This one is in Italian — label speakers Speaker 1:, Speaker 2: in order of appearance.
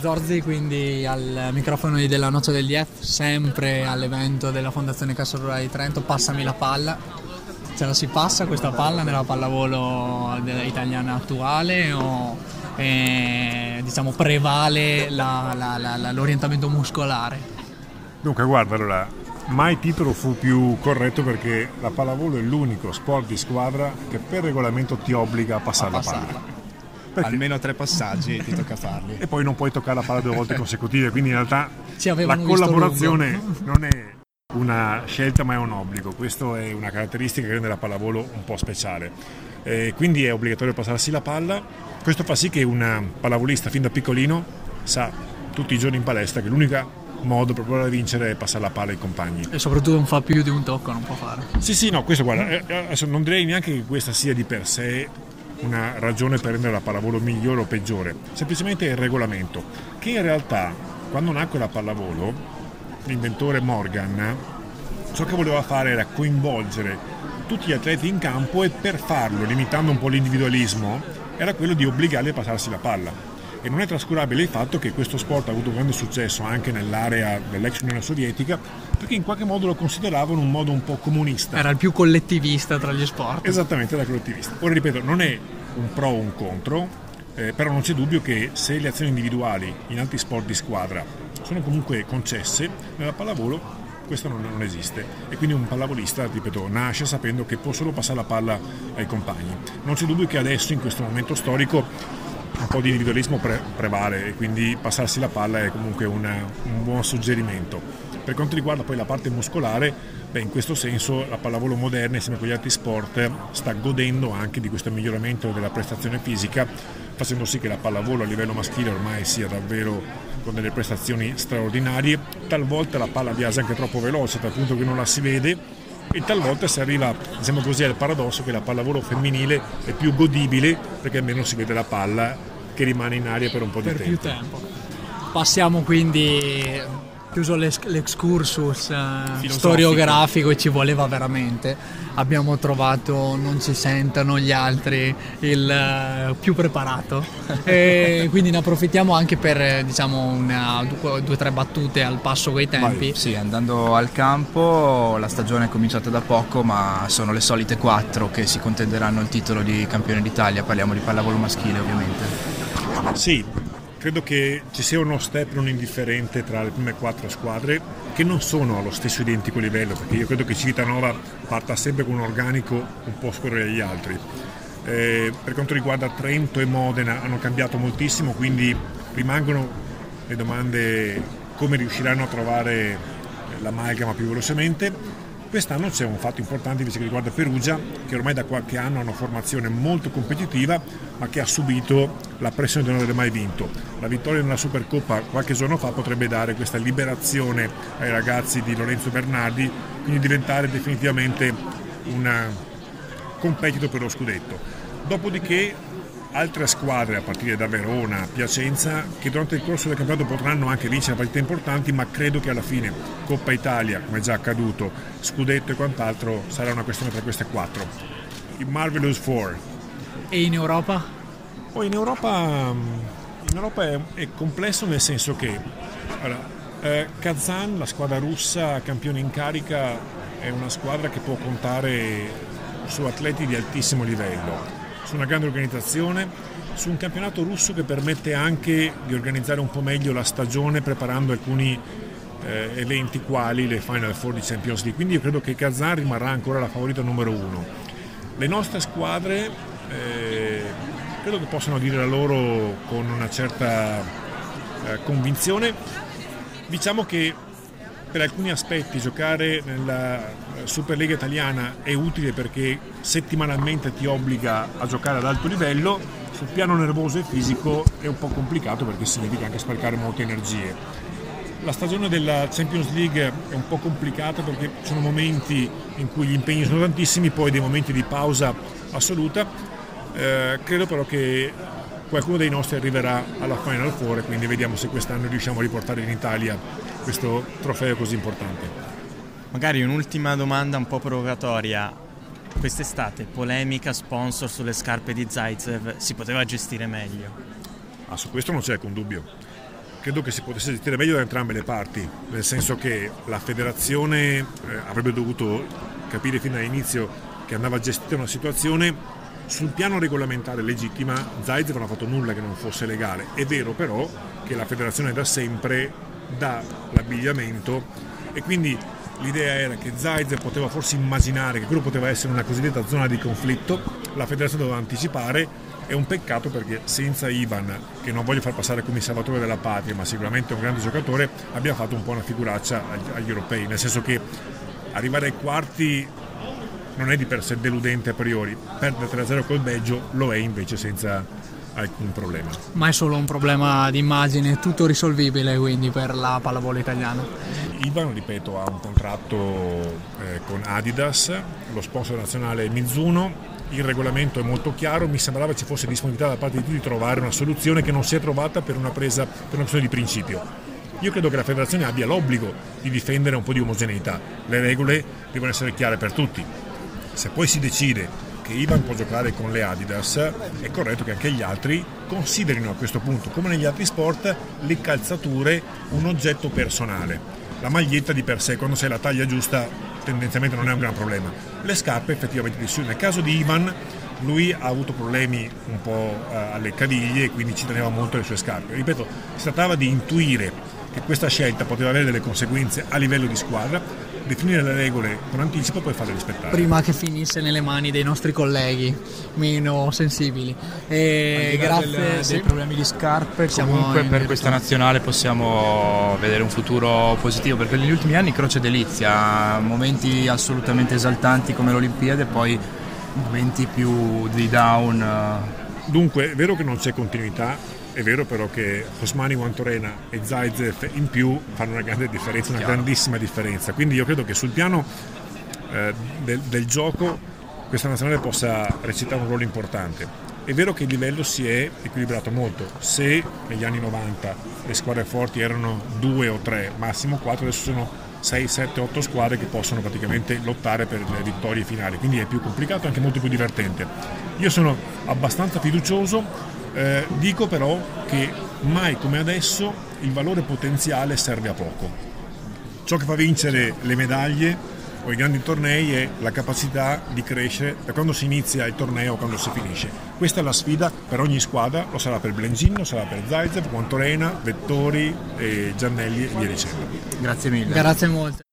Speaker 1: Zorzi quindi al microfono di della Noce del DF, sempre all'evento della Fondazione Cassa Rurale di Trento, passami la palla. Ce la si passa questa palla nella pallavolo italiana attuale o eh, diciamo prevale la, la, la, l'orientamento muscolare?
Speaker 2: Dunque guarda allora, mai titolo fu più corretto perché la pallavolo è l'unico sport di squadra che per regolamento ti obbliga a passare a la palla.
Speaker 3: Perché? Almeno tre passaggi ti tocca farli.
Speaker 2: E poi non puoi toccare la palla due volte consecutive, quindi in realtà la collaborazione non è una scelta ma è un obbligo. Questa è una caratteristica che rende la pallavolo un po' speciale. Eh, quindi è obbligatorio passarsi la palla. Questo fa sì che un pallavolista fin da piccolino sa tutti i giorni in palestra che l'unico modo per provare a vincere è passare la palla ai compagni.
Speaker 1: E soprattutto non fa più di un tocco, non può fare.
Speaker 2: Sì, sì, no, questo guarda, eh, adesso non direi neanche che questa sia di per sé una ragione per rendere la pallavolo migliore o peggiore, semplicemente il regolamento, che in realtà quando nacque la pallavolo, l'inventore Morgan ciò che voleva fare era coinvolgere tutti gli atleti in campo e per farlo, limitando un po' l'individualismo, era quello di obbligarli a passarsi la palla. E non è trascurabile il fatto che questo sport ha avuto un grande successo anche nell'area dell'ex Unione Sovietica, perché in qualche modo lo consideravano un modo un po' comunista.
Speaker 1: Era il più collettivista tra gli sport.
Speaker 2: Esattamente, era collettivista. Ora ripeto, non è un pro o un contro, eh, però non c'è dubbio che se le azioni individuali in altri sport di squadra sono comunque concesse, nella pallavolo questo non, non, esiste e quindi un pallavolista, ripeto, nasce sapendo che può solo passare la palla ai compagni. Non c'è dubbio che adesso, in questo momento storico, un po' di individualismo pre- prevale e quindi passarsi la palla è comunque una, un buon suggerimento. Per quanto riguarda poi la parte muscolare, beh, in questo senso la pallavolo moderna insieme con gli altri sport sta godendo anche di questo miglioramento della prestazione fisica, facendo sì che la pallavolo a livello maschile ormai sia davvero con delle prestazioni straordinarie. Talvolta la palla viaggia anche troppo veloce, dal punto che non la si vede e talvolta si arriva diciamo così, al paradosso che la pallavolo femminile è più godibile perché almeno si vede la palla che rimane in aria per un po' di
Speaker 1: per
Speaker 2: tempo.
Speaker 1: Più tempo. Passiamo quindi chiuso l'excursus uh, storiografico ci voleva veramente. Abbiamo trovato Non si sentano gli altri il uh, più preparato e quindi ne approfittiamo anche per diciamo una, due o tre battute al passo coi tempi.
Speaker 3: Vai. Sì, andando al campo la stagione è cominciata da poco ma sono le solite quattro che si contenderanno il titolo di campione d'Italia, parliamo di pallavolo maschile ovviamente.
Speaker 2: Sì, credo che ci sia uno step non indifferente tra le prime quattro squadre che non sono allo stesso identico livello perché io credo che Civitanova parta sempre con un organico un po' superiore agli altri. Eh, per quanto riguarda Trento e Modena hanno cambiato moltissimo quindi rimangono le domande come riusciranno a trovare l'amalgama più velocemente Quest'anno c'è un fatto importante invece che riguarda Perugia, che ormai da qualche anno ha una formazione molto competitiva, ma che ha subito la pressione di non aver mai vinto. La vittoria nella Supercoppa qualche giorno fa potrebbe dare questa liberazione ai ragazzi di Lorenzo Bernardi, quindi diventare definitivamente un competitor per lo scudetto. Dopodiché altre squadre a partire da Verona, Piacenza che durante il corso del campionato potranno anche vincere partite importanti ma credo che alla fine Coppa Italia come è già accaduto, Scudetto e quant'altro sarà una questione tra queste quattro. Il Marvelous Four.
Speaker 1: E in Europa?
Speaker 2: Poi in Europa, in Europa è, è, complesso nel senso che allora, eh, Kazan, la squadra russa campione in carica è una squadra che può contare su atleti di altissimo livello su una grande organizzazione, su un campionato russo che permette anche di organizzare un po' meglio la stagione preparando alcuni eh, eventi quali le Final Four di Champions League. Quindi io credo che Kazan rimarrà ancora la favorita numero uno. Le nostre squadre eh, credo che possano dire la loro con una certa eh, convinzione. Diciamo che per alcuni aspetti giocare nella Superlega italiana è utile perché settimanalmente ti obbliga a giocare ad alto livello, sul piano nervoso e fisico è un po' complicato perché significa anche sprecare molte energie. La stagione della Champions League è un po' complicata perché ci sono momenti in cui gli impegni sono tantissimi, poi dei momenti di pausa assoluta. Eh, credo però che qualcuno dei nostri arriverà alla Final Four, quindi vediamo se quest'anno riusciamo a riportare in Italia questo trofeo così importante.
Speaker 4: Magari un'ultima domanda un po' provocatoria. Quest'estate polemica sponsor sulle scarpe di Zaitsev si poteva gestire meglio?
Speaker 2: Ah, su questo non c'è alcun dubbio. Credo che si potesse gestire meglio da entrambe le parti, nel senso che la federazione eh, avrebbe dovuto capire fin dall'inizio che andava gestita una situazione sul piano regolamentare legittima, Zaitsev non ha fatto nulla che non fosse legale. È vero però che la federazione da sempre dà l'abbigliamento. E quindi l'idea era che Zaitsev poteva forse immaginare che quello poteva essere una cosiddetta zona di conflitto, la federazione doveva anticipare. È un peccato perché senza Ivan, che non voglio far passare come salvatore della patria, ma sicuramente un grande giocatore, abbiamo fatto un po' una figuraccia agli europei, nel senso che arrivare ai quarti non è di per sé deludente a priori, perdere 3-0 col Belgio lo è invece senza alcun problema.
Speaker 1: Ma è solo un problema di immagine, tutto risolvibile quindi per la pallavolo italiana.
Speaker 2: Ivan, ripeto, ha un contratto eh, con Adidas, lo sponsor nazionale è Mizuno, il regolamento è molto chiaro, mi sembrava ci fosse disponibilità da parte di tutti di trovare una soluzione che non si è trovata per una presa, per una questione di principio. Io credo che la federazione abbia l'obbligo di difendere un po' di omogeneità, le regole devono essere chiare per tutti, se poi si decide che Ivan può giocare con le Adidas, è corretto che anche gli altri considerino a questo punto, come negli altri sport, le calzature un oggetto personale. La maglietta di per sé, quando sei la taglia giusta, tendenzialmente non è un gran problema. Le scarpe effettivamente di su. Nel caso di Ivan, lui ha avuto problemi un po' eh, alle caviglie e quindi ci teneva molto le sue scarpe. Ripeto, si trattava di intuire che questa scelta poteva avere delle conseguenze a livello di squadra, definire le regole con anticipo e poi farle rispettare.
Speaker 1: Prima che finisse nelle mani dei nostri colleghi meno sensibili. E grazie
Speaker 3: del, sì. dei problemi di scarpe, comunque per questa nazionale possiamo vedere un futuro positivo perché negli ultimi anni Croce Delizia, momenti assolutamente esaltanti come l'Olimpiade, poi momenti più di down.
Speaker 2: Dunque, è vero che non c'è continuità, è vero però che Osmani Guantorena e Zaitsev in più fanno una grande differenza, una grandissima differenza. Quindi io credo che sul piano eh, del, del gioco questa nazionale possa recitare un ruolo importante. È vero che il livello si è equilibrato molto. Se negli anni 90 le squadre forti erano due o tre, massimo quattro, adesso sono 6, 7, 8 squadre che possono praticamente lottare per le vittorie finali, quindi è più complicato e anche molto più divertente. Io sono abbastanza fiducioso eh, dico però che mai come adesso il valore potenziale serve a poco. Ciò che fa vincere le medaglie o i grandi tornei è la capacità di crescere da quando si inizia il torneo a quando si finisce. Questa è la sfida per ogni squadra, lo sarà per Blengin, lo sarà per Zaitsev, Quantorena, Vettori, Giannelli e via dicendo.
Speaker 3: Grazie mille.
Speaker 1: Grazie molto.